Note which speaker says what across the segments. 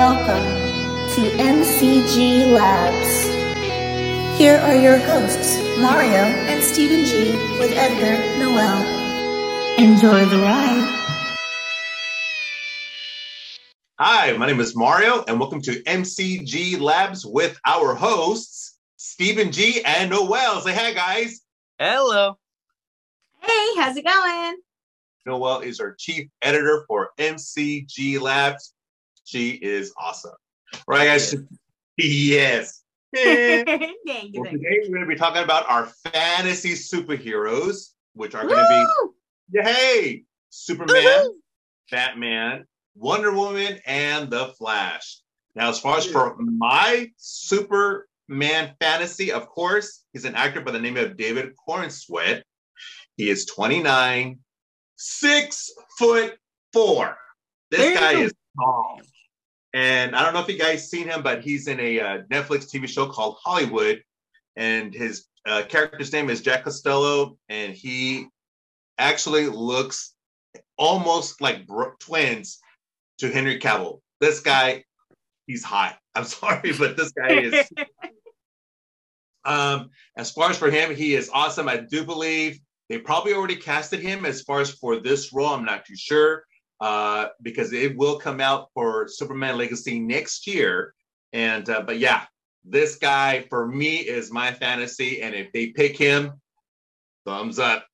Speaker 1: Welcome to MCG Labs. Here are your hosts, Mario and Steven G, with Edgar Noel. Enjoy the ride.
Speaker 2: Hi, my name is Mario, and welcome to MCG Labs with our hosts, Steven G and Noel. Say hi, guys.
Speaker 3: Hello.
Speaker 4: Hey, how's it going?
Speaker 2: Noel is our chief editor for MCG Labs. She is awesome. Right, guys? Yes.
Speaker 4: Thank
Speaker 2: well,
Speaker 4: you, thank you.
Speaker 2: today we're going to be talking about our fantasy superheroes, which are going to be, hey, Superman, Batman, Wonder Woman, and The Flash. Now, as far as for my Superman fantasy, of course, he's an actor by the name of David Corenswet. He is 29, six foot four. This
Speaker 4: There you
Speaker 2: guy is tall. And I don't know if you guys seen him, but he's in a uh, Netflix TV show called Hollywood. And his uh, character's name is Jack Costello. And he actually looks almost like bro- twins to Henry Cavill. This guy, he's hot. I'm sorry, but this guy is. um, as far as for him, he is awesome. I do believe they probably already casted him. As far as for this role, I'm not too sure uh, because it will come out for Superman Legacy next year. And uh, but yeah, this guy for me is my fantasy, and if they pick him, thumbs up.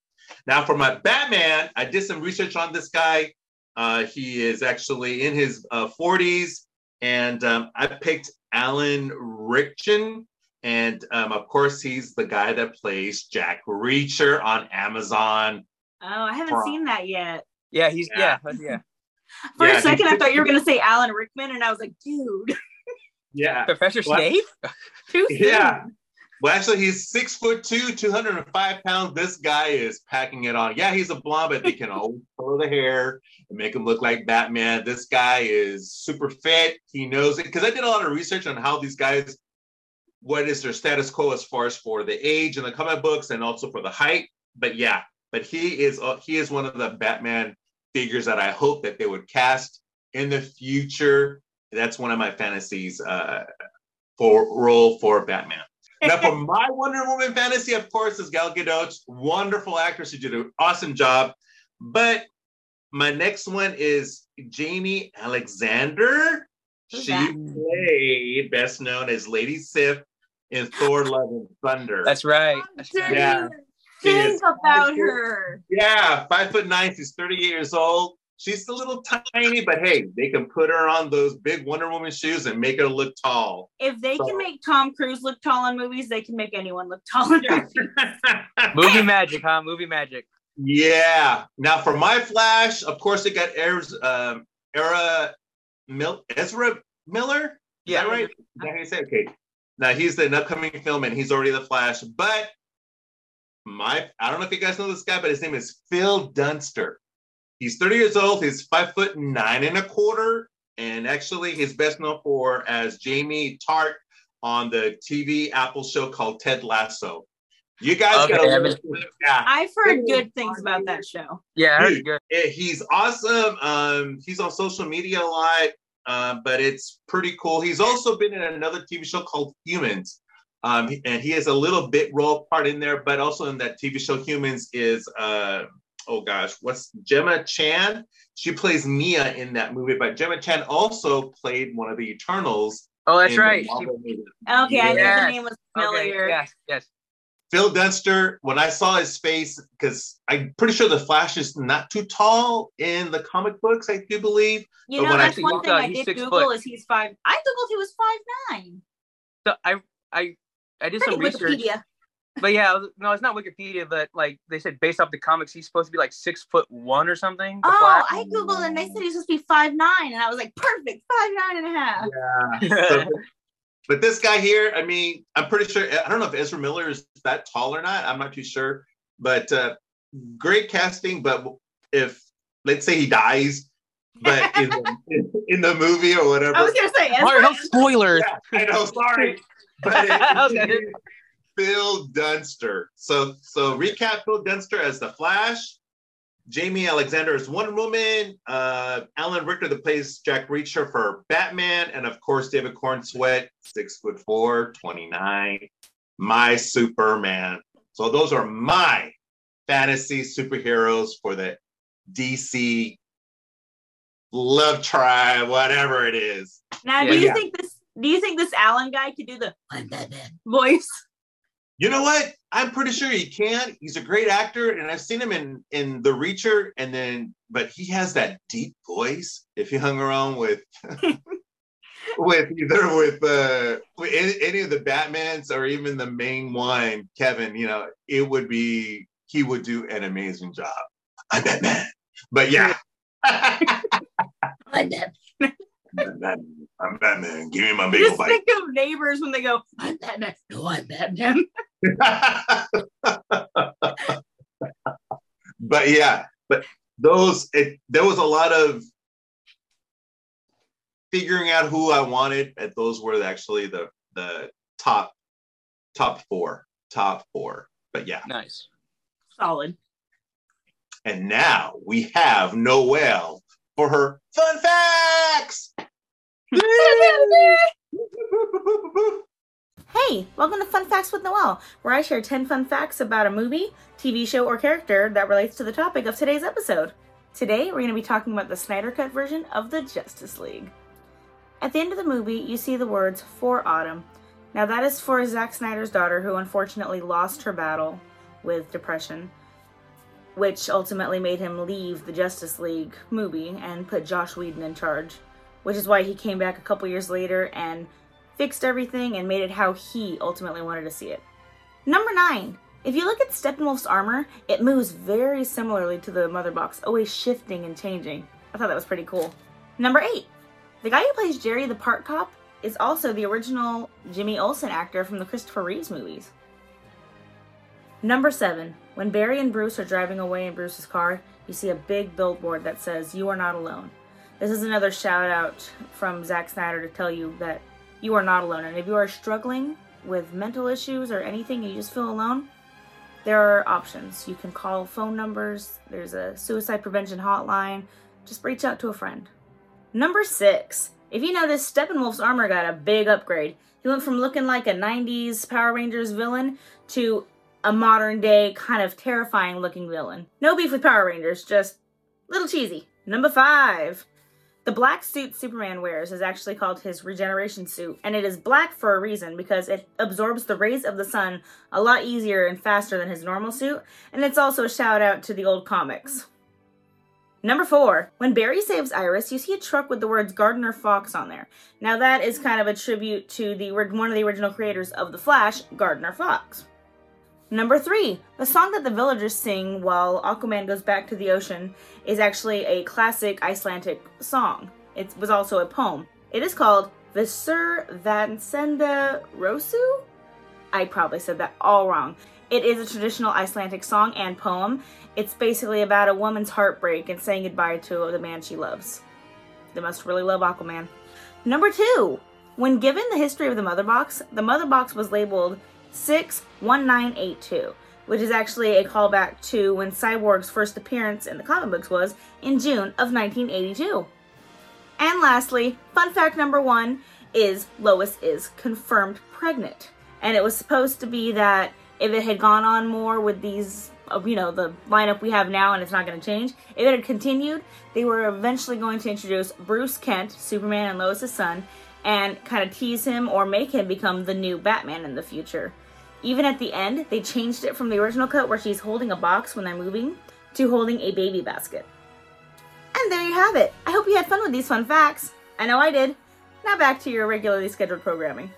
Speaker 2: Now for my Batman, I did some research on this guy. Uh, he is actually in his uh, 40s, and um, I picked Alan Ritchson, and um, of course he's the guy that plays Jack Reacher on Amazon.
Speaker 4: Oh, I haven't
Speaker 2: Pro-
Speaker 4: seen that yet.
Speaker 3: Yeah, he's
Speaker 2: Yeah.
Speaker 3: yeah, yeah.
Speaker 4: For
Speaker 2: Yeah,
Speaker 4: a second, I thought you were going to say Alan Rickman, and I was like, dude,
Speaker 2: Yeah,
Speaker 3: Professor
Speaker 2: What?
Speaker 3: Snape.
Speaker 4: too soon.
Speaker 2: Yeah. Well, actually, he's six foot two, 205 pounds. This guy is packing it on. Yeah, he's a blonde, but they can always color the hair and make him look like Batman. This guy is super fit. He knows it because I did a lot of research on how these guys, what is their status quo as far as for the age in the comic books and also for the height. But yeah, but he is uh, he is one of the Batman figures that I hope that they would cast in the future. That's one of my fantasies uh, for role for Batman. Now, for my Wonder Woman fantasy, of course, is Gal Gadot, wonderful actress who did an awesome job. But my next one is Jaimie Alexander.
Speaker 4: Who's
Speaker 2: she
Speaker 4: that?
Speaker 2: played, best known as Lady Sif in Thor: Love and Thunder.
Speaker 3: That's right. That's
Speaker 4: Dude,
Speaker 3: right.
Speaker 2: Yeah. She
Speaker 4: Think about
Speaker 2: five
Speaker 4: her.
Speaker 2: yeah, five foot nine. She's 38 years old. She's a little tiny, but hey, they can put her on those big Wonder Woman shoes and make her look tall.
Speaker 4: If they
Speaker 2: So-
Speaker 4: can make Tom Cruise look tall in movies, they can make anyone look tall in movies.
Speaker 3: Movie magic, huh? Movie magic.
Speaker 2: Yeah. Now for my Flash, of course, it got Era's, um, Era Mil- Ezra Miller. Is
Speaker 3: Yeah.
Speaker 2: that right? Is that how you say? Okay. Now he's an upcoming film, and he's already the Flash. But my, I don't know if you guys know this guy, but his name is Phil Dunster. He's 30 years old. He's five foot nine and a quarter, and actually, he's best known for as Jamie Tartt on the TV Apple show called Ted Lasso. You guys
Speaker 3: Okay,
Speaker 2: gotta
Speaker 3: I've
Speaker 2: look
Speaker 3: been-
Speaker 2: at this guy.
Speaker 4: I've heard good things about that show.
Speaker 3: Yeah, I heard
Speaker 2: Dude.
Speaker 3: it good.
Speaker 2: Eh, he's awesome. Um, he's on social media a lot, uh, but it's pretty cool. He's also been in another TV show called Humans, um, and he has a little bit role part in there. But also in that TV show Humans is uh, oh gosh, what's Gemma Chan? She plays Mia in that movie, but Gemma Chan also played one of the Eternals.
Speaker 3: Oh, that's right. She-
Speaker 2: Marvel movie.
Speaker 4: Okay, I knew
Speaker 3: Yes.
Speaker 4: the name was
Speaker 3: okay,
Speaker 4: familiar.
Speaker 3: yes, yes.
Speaker 2: Phil Dunster, when I saw his face, because I'm pretty sure the Flash is not too tall in the comic books, I do believe.
Speaker 4: You
Speaker 2: But
Speaker 4: know,
Speaker 2: when I
Speaker 4: that's
Speaker 2: see-
Speaker 4: one thing
Speaker 3: uh,
Speaker 4: I did Google
Speaker 3: foot.
Speaker 4: is he's five. I googled he was five nine.
Speaker 3: So I I I did
Speaker 4: Pretty
Speaker 3: some research.
Speaker 4: Wikipedia.
Speaker 3: But yeah, was- no, it's not Wikipedia, but like they said based off the comics, he's supposed to be like six foot one or something.
Speaker 4: Oh,
Speaker 3: Flash.
Speaker 4: I googled and they said he's supposed to be five nine, and I was like, perfect, five nine and a half.
Speaker 2: So, but this guy here, I mean, I'm pretty sure. I don't know if Ezra Miller is that tall or not. I'm not too sure. But uh, great casting. But if let's say he dies, but in the, in the movie or whatever,
Speaker 4: I was gonna say
Speaker 3: Mario,
Speaker 4: Ezra.
Speaker 3: no spoilers.
Speaker 2: Yeah, I know. Sorry, but it, it- Phil Dunster. So so recap Phil Dunster as the Flash. Jaimie Alexander is Wonder Woman. Uh, Alan Ritchson that plays Jack Reacher for Batman, and of course David Corenswet, six foot four, 29, my Superman. So those are my fantasy superheroes for the DC love tribe, whatever it is.
Speaker 5: Now,
Speaker 3: Yeah.
Speaker 5: do you think this? Do you think this Alan guy could do the Batman" voice?
Speaker 2: You know what? I'm pretty sure he can. He's a great actor, and I've seen him in in The Reacher, and then but he has that deep voice. If he hung around with with either with uh with any, any of the Batmans or even the main one, Kevin, you know, it would be he would do an amazing job. I'm Batman, but yeah.
Speaker 5: I'm Batman.
Speaker 2: I'm Batman. I'm Batman. Give me my big
Speaker 5: Just
Speaker 2: bite.
Speaker 5: think of neighbors when they go, "I'm Batman." No, I'm Batman.
Speaker 2: but yeah, but those it there was a lot of figuring out who I wanted, and those were actually the the top top four, top four. But yeah,
Speaker 3: nice.
Speaker 5: Solid.
Speaker 2: and now we have Noelle for her fun facts.
Speaker 4: Hey, welcome to Fun Facts with Noel, where I share 10 fun facts about a movie, TV show, or character that relates to the topic of today's episode. Today, we're going to be talking about the Snyder Cut version of the Justice League. At the end of the movie, you see the words for Autumn. Now, that is for Zack Snyder's daughter, who unfortunately lost her battle with depression, which ultimately made him leave the Justice League movie and put Joss Whedon in charge, which is why he came back a couple years later and fixed everything and made it how he ultimately wanted to see it. Number 9. If you look at Steppenwolf's armor, it moves very similarly to the mother box, always shifting and changing. I thought that was pretty cool. Number 8. The guy who plays Jerry the Park Cop is also the original Jimmy Olsen actor from the Christopher Reeves movies. Number 7. When Barry and Bruce are driving away in Bruce's car, you see a big billboard that says, You are not alone. This is another shout out from Zack Snyder to tell you that you are not alone. And if you are struggling with mental issues or anything, you just feel alone, there are options. You can call phone numbers, there's a suicide prevention hotline. Just reach out to a friend. Number six. If you notice, Steppenwolf's armor got a big upgrade. He went from looking like a 90s Power Rangers villain to a modern day, kind of terrifying looking villain. No beef with Power Rangers, just little cheesy. Number five. The black suit Superman wears is actually called his regeneration suit, and it is black for a reason because it absorbs the rays of the sun a lot easier and faster than his normal suit, and it's also a shout out to the old comics. Number four, when Barry saves Iris, you see a truck with the words Gardner Fox on there. Now that is kind of a tribute to the one of the original creators of The Flash, Gardner Fox. Number three, the song that the villagers sing while Aquaman goes back to the ocean is actually a classic Icelandic song. It was also a poem. It is called Visur Vansenda Rosu? I probably said that all wrong. It is a traditional Icelandic song and poem. It's basically about a woman's heartbreak and saying goodbye to the man she loves. They must really love Aquaman. Number two, when given the history of the Mother Box, the Mother Box was labeled 61982, which is actually a callback to when Cyborg's first appearance in the comic books was in June of 1982. And lastly, fun fact number one is Lois is confirmed pregnant. And it was supposed to be that if it had gone on more with these, uh, you know, the lineup we have now and it's not going to change, if it had continued, they were eventually going to introduce Bruce Kent, Superman and Lois's son, and kind of tease him or make him become the new Batman in the future. Even at the end, they changed it from the original cut where she's holding a box when they're moving to holding a baby basket. And there you have it. I hope you had fun with these fun facts. I know I did. Now back to your regularly scheduled programming.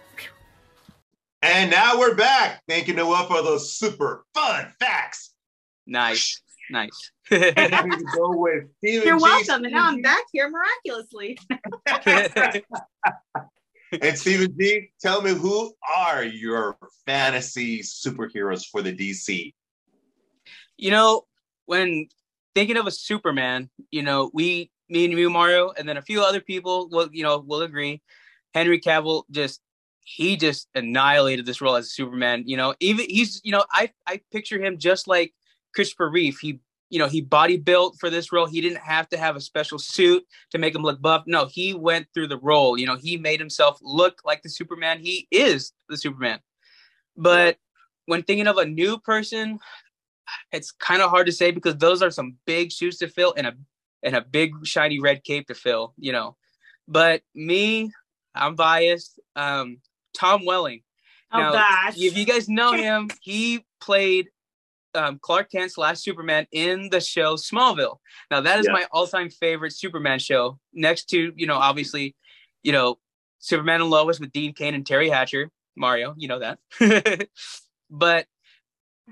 Speaker 2: And now we're back. Thank you, Noel, for those super fun facts.
Speaker 3: Nice, nice.
Speaker 2: We go with Steven
Speaker 5: You're
Speaker 2: G.
Speaker 5: welcome. And now I'm back here miraculously.
Speaker 2: And Steven G, tell me who are your fantasy superheroes for the DC?
Speaker 3: you know, when thinking of a Superman, you know, we, me and you, Mario, and then a few other people will, you know, will agree. Henry Cavill just he just annihilated this role as Superman. You know, even he's, you know, I I picture him just like Christopher Reeve. He you know, he body built for this role. He didn't have to have a special suit to make him look buff. No, he went through the role. You know, he made himself look like the Superman. He is the Superman. But when thinking of a new person, it's kind of hard to say because those are some big shoes to fill and a and a big shiny red cape to fill, you know. But me, I'm biased. Um, Tom Welling.
Speaker 4: Oh
Speaker 3: Now,
Speaker 4: gosh.
Speaker 3: If you guys know him, he played um, Clark Kent slash Superman in the show Smallville. Now that is
Speaker 2: Yeah.
Speaker 3: my all-time favorite Superman show. Next to you know, obviously, you know, Superman and Lois with Dean Cain and Teri Hatcher, Mario. You know that. but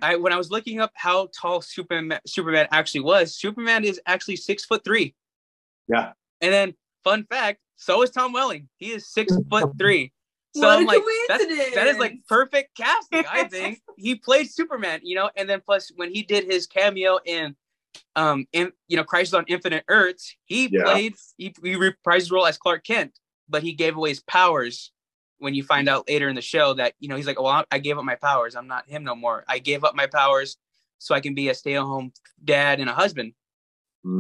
Speaker 3: I when I was looking up how tall Superman Superman actually was, Superman is actually six foot three.
Speaker 2: Yeah.
Speaker 3: And then fun fact, so is Tom Welling. He is six foot three. So
Speaker 4: What
Speaker 3: I'm
Speaker 4: a
Speaker 3: like, that's,
Speaker 4: coincidence.
Speaker 3: that is like perfect casting, I think. he played Superman, you know, and then plus when he did his cameo in um in you know Crisis on Infinite Earths, he
Speaker 2: Yeah.
Speaker 3: played he, he reprised his role as Clark Kent, but he gave away his powers when you find out later in the show that you know he's like, well, I- I gave up my powers. I'm not him no more. I gave up my powers so I can be a stay-at-home dad and a husband.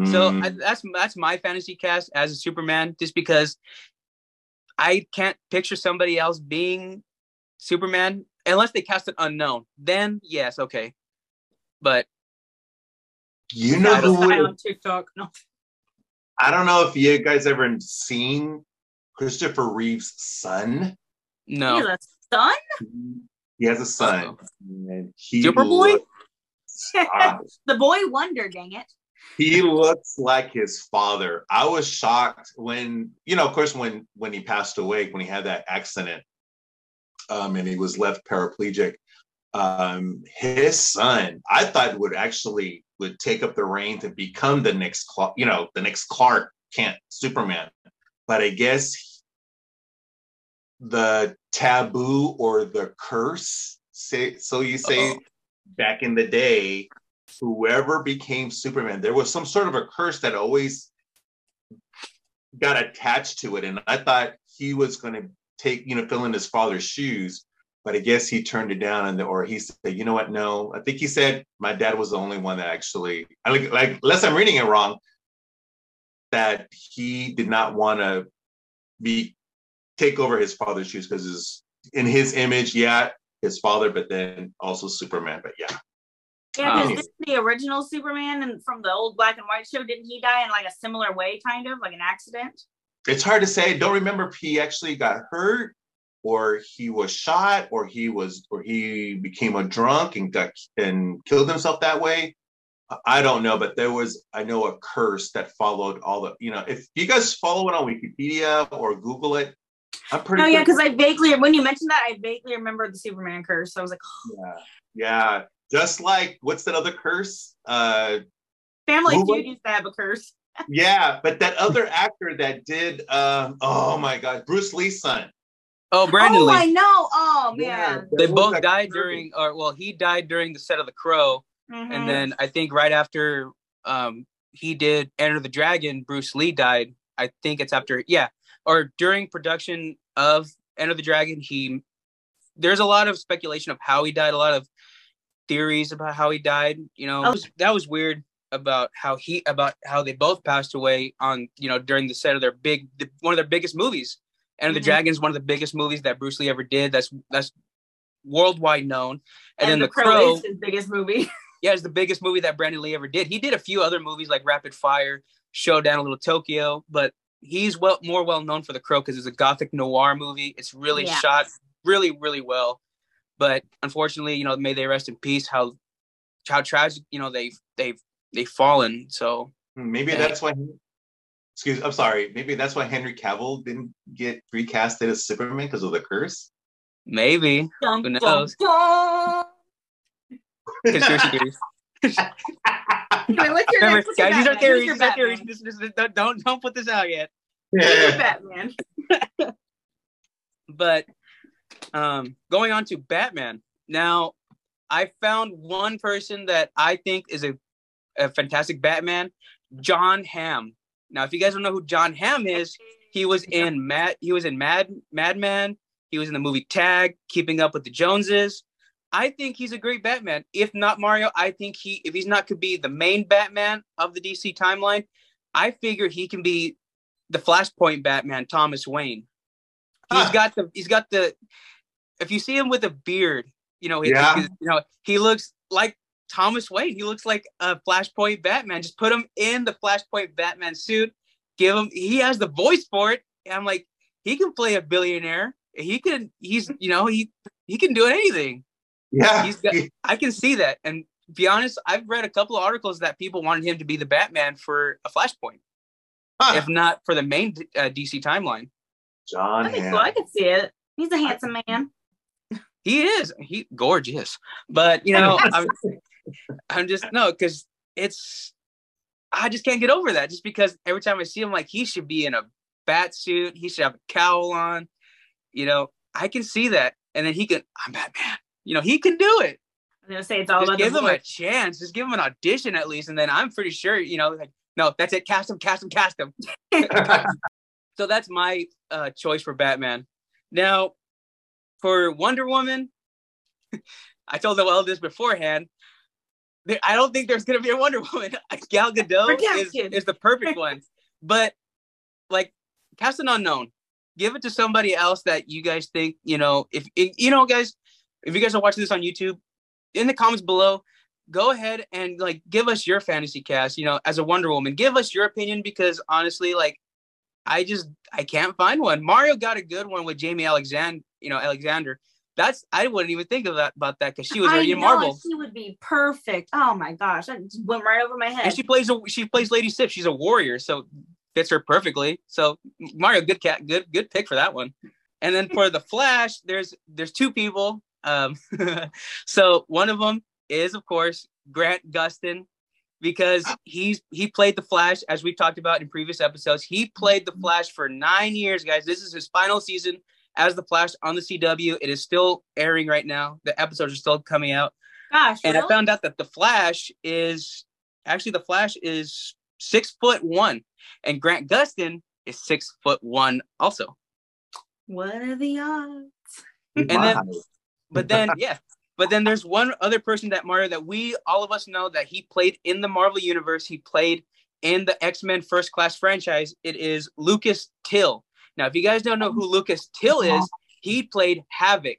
Speaker 3: So
Speaker 2: Mm.
Speaker 3: I, that's that's my fantasy cast as a Superman, just because I can't picture somebody else being Superman unless they cast an unknown. Then yes, okay, but
Speaker 2: you know
Speaker 3: I don't-
Speaker 2: who
Speaker 4: I
Speaker 2: would
Speaker 4: on TikTok. No.
Speaker 2: I don't know if you guys ever seen Christopher Reeve's son.
Speaker 3: no.
Speaker 4: He has a son?
Speaker 2: He has a son. Oh. And he
Speaker 3: Superboy?
Speaker 2: looks-
Speaker 4: the boy wonder, dang it.
Speaker 2: He looks like his father. I was shocked when, you know, of course, when when he passed away, when he had that accident, um, and he was left paraplegic. Um, his son, I thought would actually would take up the reins and become the next, Clark, you know, the next Clark Kent Superman. But I guess the taboo or the curse, say so you say,
Speaker 3: Uh-oh.
Speaker 2: back in the day, whoever became Superman, there was some sort of a curse that always got attached to it. And I thought he was going to take, you know, fill in his father's shoes. But I guess he turned it down, and or he said, "You know what? No, I think he said my dad was the only one that actually, like, like unless I'm reading it wrong, that he did not want to be take over his father's shoes because in his image, yeah, his father, but then also Superman. But yeah,
Speaker 4: Yeah,
Speaker 3: Um,
Speaker 4: because the original Superman and from the old black and white show, didn't he die in like a similar way, kind of like an accident?
Speaker 2: it's hard to say. I don't remember if he actually got hurt or he was shot or he was or he became a drunk and got and killed himself that way. I don't know, but there was I know a curse that followed all the you know if you guys follow it on Wikipedia or Google it, I'm pretty.
Speaker 4: No, yeah, because I vaguely when you mentioned that, I vaguely remember the Superman curse. So I was like,
Speaker 2: yeah, yeah, just like what's that other curse? Uh,
Speaker 4: Family
Speaker 2: Who was-
Speaker 4: Feud used to have a curse.
Speaker 2: yeah, but that other actor that did um, oh my god, Bruce Lee's son.
Speaker 3: Oh, Brandon Lee.
Speaker 4: oh,
Speaker 3: Lee.
Speaker 4: I know. Oh
Speaker 2: Yeah,
Speaker 4: man.
Speaker 2: there
Speaker 3: they both died
Speaker 2: curse.
Speaker 3: during, or well, he died during the set of The Crow,
Speaker 4: Mhm.
Speaker 3: and then I think right after um he did Enter the Dragon, Bruce Lee died. I think it's after, yeah, or during production of Enter the Dragon, he. There's a lot of speculation of how he died, a lot of theories about how he died. You know,
Speaker 4: Oh.
Speaker 3: that was, that was weird about how he about how they both passed away on you know during the set of their big the, one of their biggest movies. Enter the
Speaker 4: Mhm.
Speaker 3: Dragon is one of the biggest movies that Bruce Lee ever did. That's that's worldwide known.
Speaker 4: and,
Speaker 3: And, then
Speaker 4: the,
Speaker 3: the
Speaker 4: Crow,
Speaker 3: Crow,
Speaker 4: is his biggest movie.
Speaker 3: yeah, it's the biggest movie that Brandon Lee ever did. He did a few other movies like Rapid Fire, Showdown, a Little Tokyo, but he's well more well known for The Crow because it's a gothic noir movie. It's really
Speaker 4: Yeah.
Speaker 3: shot really really well, but unfortunately, you know, may they rest in peace. How how tragic, you know, they've they've they've fallen. So hmm,
Speaker 2: Maybe
Speaker 3: Yeah.
Speaker 2: that's why. Excuse, I'm sorry. Maybe that's why Henry Cavill didn't get recasted as Superman because of the curse.
Speaker 3: maybe
Speaker 4: Dun,
Speaker 3: Who knows?
Speaker 4: dun.
Speaker 3: conspiracy theories.
Speaker 4: Anyway, what's your
Speaker 3: Remember,
Speaker 4: next? What's your
Speaker 3: guys, these are theories. These are theories. This- this- this- don't don't put this out yet.
Speaker 2: Yeah.
Speaker 4: Batman?
Speaker 3: but um going on to batman now i found one person that i think is a, a fantastic batman john hamm now if you guys don't know who john hamm is he was in mad he was in mad madman he was in the movie tag keeping up with the joneses I think he's a great Batman. If not Mario, I think he if he's not could be the main Batman of the DC timeline, I figure he can be the Flashpoint Batman, Thomas Wayne. He's
Speaker 2: Huh.
Speaker 3: got the he's got the if you see him with a beard, you know, he, you know, he looks like Thomas Wayne. He looks like a Flashpoint Batman. Just put him in the Flashpoint Batman suit, give him he has the voice for it. And I'm like, he can play a billionaire. He can he's you know, he he can do anything.
Speaker 2: Yeah.
Speaker 3: He's got- I can see that. And be honest, I've read a couple of articles that people wanted him to be the Batman for a Flashpoint,
Speaker 2: Huh.
Speaker 3: if not for the main uh, DC timeline.
Speaker 2: John
Speaker 4: That'd be cool. I can see it. He's a handsome man.
Speaker 3: He is he gorgeous, but you know, I'm, I'm just no because it's I just can't get over that. Just because every time I see him, like he should be in a bat suit, he should have a cowl on. You know, I can see that, and then he can. I'm Batman. You know, he can do it.
Speaker 4: I'm gonna say it's all
Speaker 3: just
Speaker 4: about
Speaker 3: give him a chance. Just give him an audition at least, and then I'm pretty sure you know, like, no, that's it. Cast him, cast him, cast him. So that's my uh, choice for Batman. Now, for Wonder Woman, I told Noel this beforehand. I don't think there's gonna be a Wonder Woman. Gal Gadot is, is the perfect one, but like cast an unknown. Give it to somebody else that you guys think you know. If if- you know, guys, if you guys are watching this on YouTube, in the comments below, go ahead and like give us your fantasy cast. You know, as a Wonder Woman, give us your opinion because honestly, like I just I can't find one. Mario got a good one with Jaimie Alexander. You know, Alexander. That's I wouldn't even think of that about that because she was already in Marvel.
Speaker 4: She would be perfect. Oh my gosh, that just went right over my head.
Speaker 3: and she plays a she plays Lady Sif. She's a warrior, so fits her perfectly. So Mario, good cat, good good pick for that one. And then for the Flash, there's there's two people. Um, so one of them is of course Grant Gustin because he's he played the Flash as we've talked about in previous episodes. He played the Flash for nine years, guys. This is his final season as the Flash on the CW. It is still airing right now. The episodes are still coming out
Speaker 4: Gosh,
Speaker 3: and I found out that the Flash is actually the Flash is six foot one, and Grant Gustin is six foot one also.
Speaker 4: what are the odds?
Speaker 3: And then, but then, yeah, but then there's one other person that Mario that we all of us know that he played in the Marvel universe. He played in the X Men First Class franchise. It is Lucas Till. Now, if you guys don't know who Lucas Till is, he played Havoc,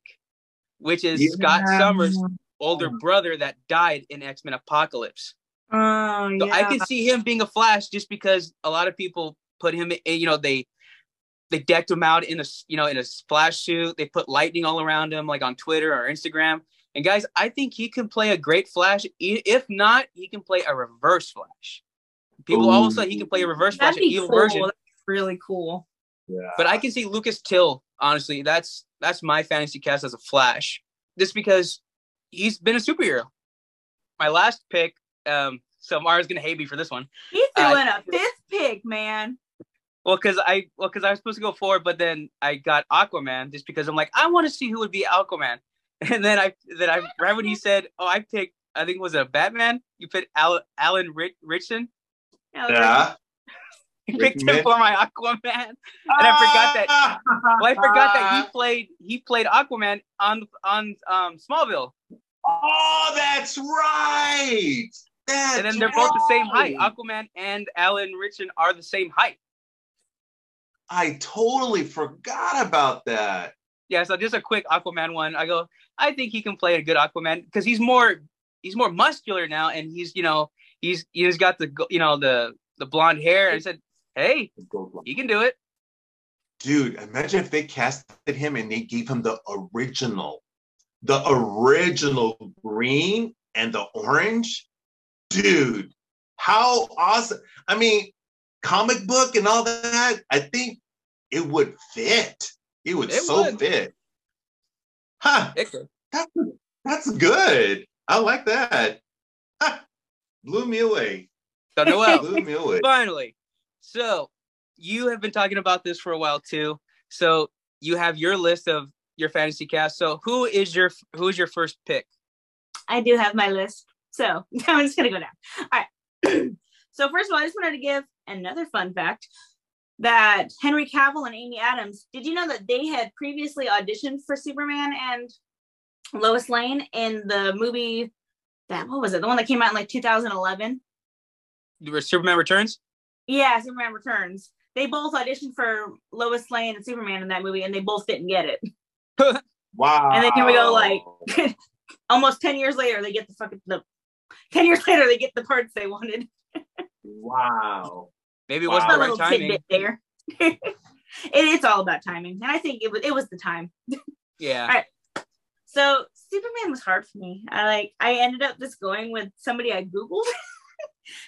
Speaker 3: which is Scott Summers' older brother that died in X Men Apocalypse.
Speaker 4: Oh
Speaker 3: So
Speaker 4: yeah.
Speaker 3: I can see him being a Flash just because a lot of people put him in, you know, they they decked him out in a you know in a Flash suit. They put lightning all around him, like on Twitter or Instagram. And guys, I think he can play a great Flash. If not, he can play a reverse Flash. People
Speaker 2: Ooh.
Speaker 3: always say he can play a reverse Flash,
Speaker 4: That'd
Speaker 3: an
Speaker 4: be
Speaker 3: evil
Speaker 4: cool.
Speaker 3: version.
Speaker 4: That's really cool.
Speaker 2: Yeah.
Speaker 3: But I can see Lucas Till. Honestly, that's that's my fantasy cast as a Flash. Just because he's been a superhero. My last pick. Um, so Mara's gonna hate me for this one.
Speaker 4: He's threw
Speaker 3: Uh,
Speaker 4: in a fifth pick, man.
Speaker 3: Well, because I well because I was supposed to go forward, but then I got Aquaman just because I'm like I want to see who would be Aquaman, and then I then I right when he said oh I picked I think it was a Batman you picked Al, Alan Rich, Ritchson
Speaker 2: Yeah.
Speaker 3: Picked him for my Aquaman and I forgot that
Speaker 2: Ah!
Speaker 3: well I forgot that he played he played Aquaman on on um Smallville
Speaker 2: Oh, that's right. That's
Speaker 3: and then they're both the same height. Aquaman and Alan Ritchson are the same height
Speaker 2: I totally forgot about that.
Speaker 3: yeah so just a quick Aquaman one I go I think he can play a good Aquaman because he's more he's more muscular now and he's you know he's he's got the you know the the blonde hair I said hey he can do it
Speaker 2: Dude, imagine if they casted him and they gave him the original, the original green and the orange. Dude, how awesome. I mean, comic book and all that, I think it would fit. It would
Speaker 3: It
Speaker 2: so
Speaker 3: would.
Speaker 2: fit. Huh.
Speaker 3: It could.
Speaker 2: That's, that's good. I like that. Blew me away.
Speaker 3: so Noel
Speaker 2: Blew me away.
Speaker 3: finally so you have been talking about this for a while too so you have your list of your fantasy cast so who is your who is your first pick
Speaker 4: I do have my list. So I'm just gonna go down. All right. so first of all, I just wanted to give another fun fact that Henry Cavill and Amy Adams, did you know that they had previously auditioned for Superman and Lois Lane in the movie that what was it? The one that came out in like 2011.
Speaker 3: Superman Returns.
Speaker 4: Yeah, Superman Returns. They both auditioned for Lois Lane and Superman in that movie, and they both didn't get it.
Speaker 2: Wow.
Speaker 4: And then here we go, like almost 10 years later, they get the fucking the 10 years later, they get the parts they wanted.
Speaker 2: wow.
Speaker 3: Maybe it wasn't
Speaker 4: A
Speaker 3: the right
Speaker 4: little
Speaker 3: timing.
Speaker 4: there. it, it's all about timing, and I think it was it was the time.
Speaker 3: Yeah.
Speaker 4: Alright. So Superman was hard for me. I like I ended up just going with somebody I googled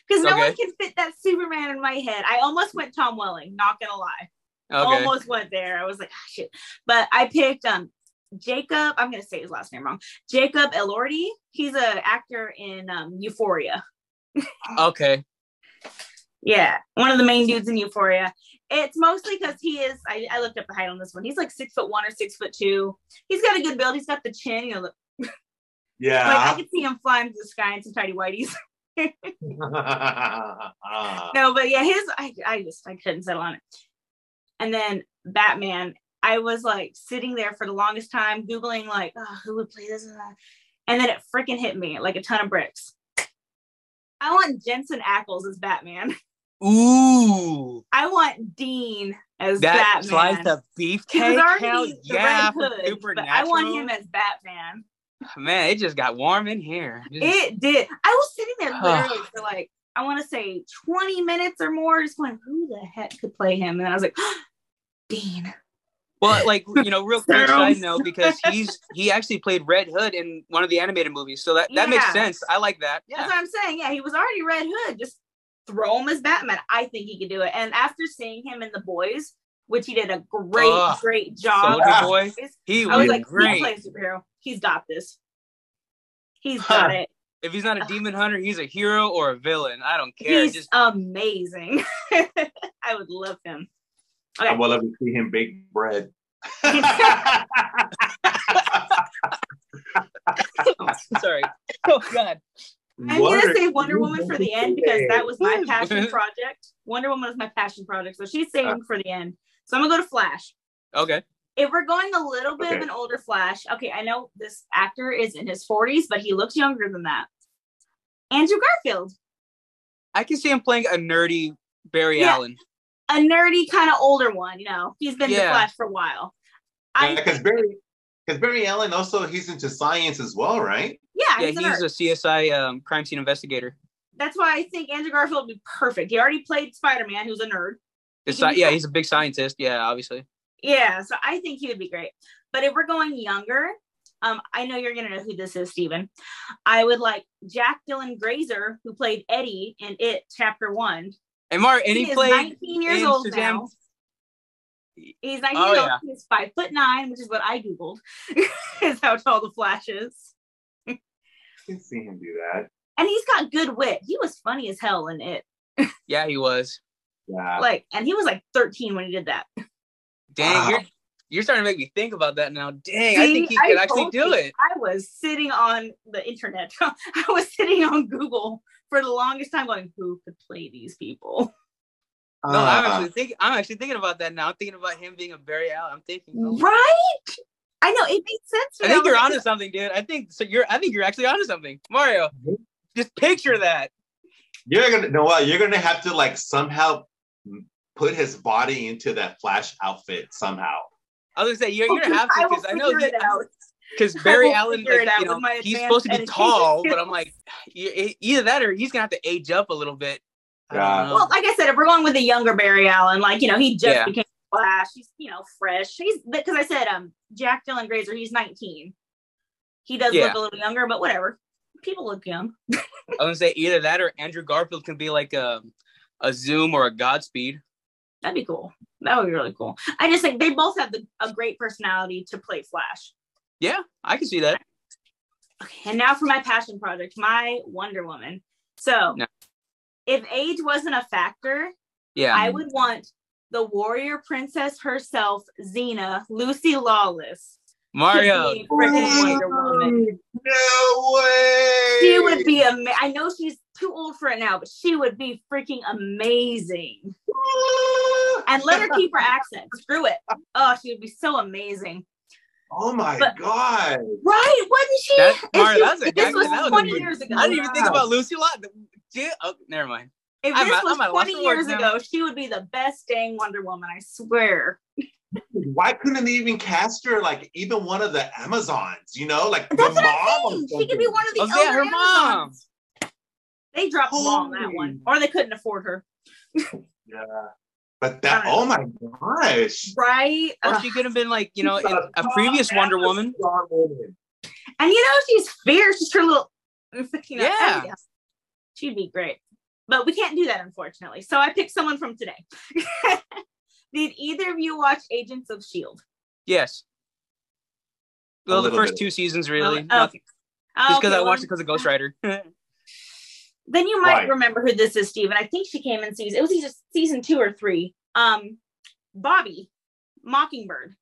Speaker 4: because no one can fit that Superman in my head. I almost went Tom Welling. Not gonna lie,
Speaker 3: Okay.
Speaker 4: almost went there. I was like, ah, shit, but I picked um Jacob. I'm gonna say his last name wrong. Jacob Elordi. He's a actor in um, Euphoria.
Speaker 3: Okay.
Speaker 4: Yeah, one of the main dudes in Euphoria. It's mostly because he is. I, I looked up the height on this one. He's like six foot one or six foot two. He's got a good build. He's got the chin. You know, the, like I
Speaker 2: Yeah.
Speaker 4: could see him flying through the sky in some tidy whities. No, but yeah, his. I I just I couldn't settle on it. And then Batman. I was like sitting there for the longest time googling like, oh, who would play this and then it freaking hit me like a ton of bricks. I want Jensen Ackles as Batman.
Speaker 3: Ooh.
Speaker 4: I want Dean as
Speaker 3: That
Speaker 4: Batman.
Speaker 3: slice of beefcake. Hell yeah.
Speaker 4: Hood, but I want him as Batman.
Speaker 3: Man, it just got warm in here. Just-
Speaker 4: It did. I was sitting there literally for like I want to say 20 minutes or more, just going, who the heck could play him? And I was like, Dean.
Speaker 3: well, like you know, real quick side note because he's he actually played Red Hood in one of the animated movies, so that that makes sense. I like that.
Speaker 4: That's
Speaker 3: Yeah.
Speaker 4: what I'm saying. Yeah, he was already Red Hood. Just throw him as Batman. I think he could do it. And after seeing him in The Boys, which he did a great,
Speaker 3: Ugh,
Speaker 4: great job.
Speaker 3: Soldier. Boy. He
Speaker 4: I
Speaker 3: was,
Speaker 4: was like, he
Speaker 3: great.
Speaker 4: plays superhero. He's got this. He's got
Speaker 2: Huh.
Speaker 4: it.
Speaker 3: If he's not a demon hunter, he's a hero or a villain. I don't care.
Speaker 4: He's
Speaker 3: Just
Speaker 4: amazing. I would love him.
Speaker 2: I will love to see him bake bread.
Speaker 3: sorry. Oh God.
Speaker 4: I'm gonna say Wonder Woman for the end because that was my passion project. Wonder Woman was my passion project, so she's uh, saving for the end. So I'm gonna go to Flash.
Speaker 3: Okay.
Speaker 4: If we're going a little bit of an older Flash, okay, I know this actor is in his 40s, but he looks younger than that. Andrew Garfield,
Speaker 3: I can see him playing a nerdy Barry
Speaker 4: Yeah.
Speaker 3: Allen.
Speaker 4: a nerdy kind of older one. You know, he's been the Flash for a while. I
Speaker 2: because Barry, because Barry Allen also he's into science as well, right?
Speaker 4: yeah,
Speaker 3: Yeah,
Speaker 4: he's a
Speaker 3: he's
Speaker 4: nerd.
Speaker 3: a CSI um, crime scene investigator.
Speaker 4: That's why I think Andrew Garfield would be perfect. He already played Spider Man, who's a nerd.
Speaker 3: The
Speaker 4: He can
Speaker 3: sci-
Speaker 4: be
Speaker 3: yeah, he's a big scientist. Yeah, obviously.
Speaker 4: Yeah, so I think he would be great. But if we're going younger, um, I know you're gonna know who this is, Steven. I would like Jack Dylan Grazer, who played Eddie in It Chapter One.
Speaker 3: And Mark, and
Speaker 4: he,
Speaker 3: he, played
Speaker 4: 19 years old
Speaker 3: Shazam.
Speaker 4: now. He's 19
Speaker 3: Oh,
Speaker 4: years old.
Speaker 3: yeah.
Speaker 4: He's five foot nine, which is what I googled. is how tall the Flash is.
Speaker 2: I can see him do that.
Speaker 4: And he's got good wit. He was funny as hell in it.
Speaker 3: Yeah, he was.
Speaker 2: Yeah.
Speaker 4: Like, and he was like 13 when he did that.
Speaker 3: Dang,
Speaker 2: Wow.
Speaker 3: you're you're starting to make me think about that now. Dang, I think he
Speaker 4: I
Speaker 3: could actually do it.
Speaker 4: I was sitting on the internet. I was sitting on Google for the longest time going, who could play these people?
Speaker 3: No, I'm
Speaker 2: Ah.
Speaker 3: actually thinking. I'm actually thinking about that now. I'm thinking about him being a Barry Allen. I'm thinking. oh,
Speaker 4: Right? I know it makes sense.
Speaker 3: I think
Speaker 4: was
Speaker 3: you're
Speaker 4: like,
Speaker 3: onto something, dude. I think so. You're. I think you're actually onto something, Mario. Just picture that.
Speaker 2: You're gonna know what? You're gonna have to like somehow put his body into that Flash outfit somehow.
Speaker 3: I was gonna say you're, you're gonna have to because I know
Speaker 4: figure
Speaker 3: because Barry Allen, like, you know, he's supposed to be
Speaker 4: editing
Speaker 3: tall, but. I'm like, either that or he's gonna have to age up a little bit.
Speaker 2: Yeah.
Speaker 4: Well, like I said, if we're going with the younger Barry Allen, like you know, he just
Speaker 3: Yeah.
Speaker 4: became Flash. He's you know fresh. He's because I said um Jack Dylan Grazer. He's 19. He does
Speaker 3: Yeah.
Speaker 4: look a little younger, but whatever. People look young.
Speaker 3: I was gonna say either that or Andrew Garfield can be like a a Zoom or a Godspeed.
Speaker 4: That'd be cool. That would be really cool. I just think they both have the, a great personality to play Flash.
Speaker 3: Yeah, I can see that.
Speaker 4: Okay, and now for my passion project, my Wonder Woman. So,
Speaker 3: No.
Speaker 4: if age wasn't a factor,
Speaker 3: Yeah.
Speaker 4: I would want the warrior princess herself, Xena, Lucy Lawless. To
Speaker 3: Mario.
Speaker 4: Wonder Woman.
Speaker 2: No way.
Speaker 4: She would be ama- I know she's too old for it now, but she would be freaking amazing. And let her keep her accent. Screw it. Oh, she would be so amazing.
Speaker 2: Oh my
Speaker 4: But-
Speaker 2: god!
Speaker 4: Right? Wasn't she?
Speaker 3: That-
Speaker 4: if
Speaker 3: Mario,
Speaker 4: she-
Speaker 3: that was a-
Speaker 4: this was
Speaker 3: that
Speaker 4: 20
Speaker 3: good-
Speaker 4: years ago.
Speaker 3: I didn't even think about Lucy a Lot. Dude, oh, never mind.
Speaker 4: If
Speaker 3: I'm
Speaker 4: this
Speaker 3: at-
Speaker 4: was
Speaker 3: I'm at a loss
Speaker 4: 20 years
Speaker 3: words now.
Speaker 4: ago, she would be the best dang Wonder Woman. I swear.
Speaker 2: Why couldn't they even cast her like even one of the Amazons? You know, like
Speaker 4: That's
Speaker 2: the
Speaker 4: what
Speaker 2: mom.
Speaker 4: I'm. She could be one of the
Speaker 3: Oh, yeah,
Speaker 4: elder
Speaker 3: her mom.
Speaker 4: They dropped the ball on that one, or they couldn't afford her.
Speaker 2: Yeah, but that. Oh my gosh!
Speaker 4: Right?
Speaker 3: Or
Speaker 4: Ugh.
Speaker 3: she could have been like, you know, in a previous Wonder Woman.
Speaker 2: woman.
Speaker 4: And you know, she's fierce. Just her little. You know,
Speaker 3: Yeah.
Speaker 4: oh, She'd be great. But we can't do that, unfortunately. So I picked someone from today. Did either of you watch Agents of S.H.I.E.L.D.?
Speaker 3: Yes. Well, the first
Speaker 2: bit.
Speaker 3: two seasons, really.
Speaker 4: Oh,
Speaker 3: Nothing- Just because
Speaker 4: okay,
Speaker 3: I
Speaker 4: well,
Speaker 3: watched it because of Ghost Rider.
Speaker 4: Then you might
Speaker 2: Right.
Speaker 4: remember who this is, Steven. I think she came in season, it was either season two or three. Um, Bobbi, Mockingbird.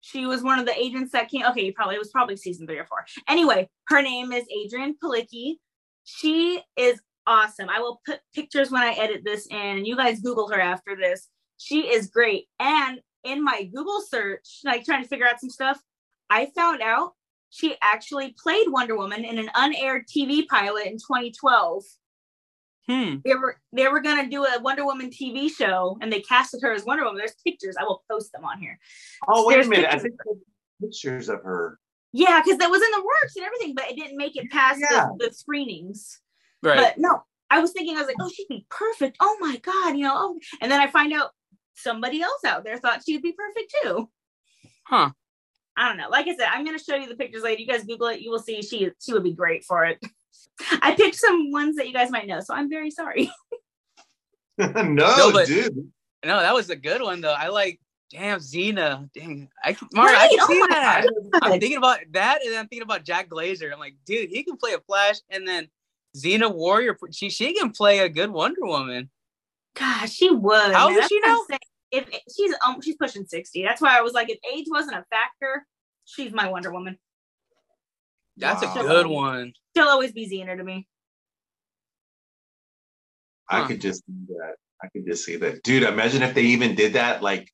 Speaker 4: She was one of the agents that came. Okay, probably it was probably season three or four. Anyway, her name is Adrianne Palicki. She is awesome. I will put pictures when I edit this in, and you guys Google her after this. She is great. And in my Google search, like trying to figure out some stuff, I found out she actually played Wonder Woman in an unaired TV pilot in 2012.
Speaker 3: hmm.
Speaker 4: They were they were gonna do a Wonder Woman TV show, and they casted her as Wonder Woman. There's pictures. I will post them on here.
Speaker 2: Oh wait
Speaker 4: There's
Speaker 2: a minute! I
Speaker 4: pictures.
Speaker 2: think there's pictures of her.
Speaker 4: Yeah, because that was in the works and everything, but it didn't make it past
Speaker 2: Yeah.
Speaker 4: the, the screenings.
Speaker 3: Right.
Speaker 4: But no, I was thinking, I was like, oh, she'd be perfect. Oh my god, you know. Oh, and then I find out somebody else out there thought she'd be perfect too.
Speaker 3: huh.
Speaker 4: I don't know. Like I said, I'm gonna show you the pictures later. You guys Google it, you will see she she would be great for it. I picked some ones that you guys might know, so I'm very sorry.
Speaker 2: no,
Speaker 3: No, but-
Speaker 2: dude.
Speaker 3: No, that was a good one though. I like. Damn, Xena. Dang, I can, Mario, I can
Speaker 4: Oh
Speaker 3: see
Speaker 4: my
Speaker 3: that. I'm thinking about that, and then I'm thinking about Jack Glazer. I'm like, dude, he can play a Flash, and then Xena Warrior. She she can play a good Wonder Woman.
Speaker 4: Gosh, she would.
Speaker 3: How old is she
Speaker 4: what
Speaker 3: now?
Speaker 4: saying. If if she's um she's pushing 60. That's why I was like, if age wasn't a factor, she's my Wonder Woman.
Speaker 3: That's
Speaker 2: Wow.
Speaker 3: a good one.
Speaker 4: She'll always be Xena to me.
Speaker 2: I
Speaker 3: Huh.
Speaker 2: could just see that. I could just see that, dude. Imagine if they even did that, like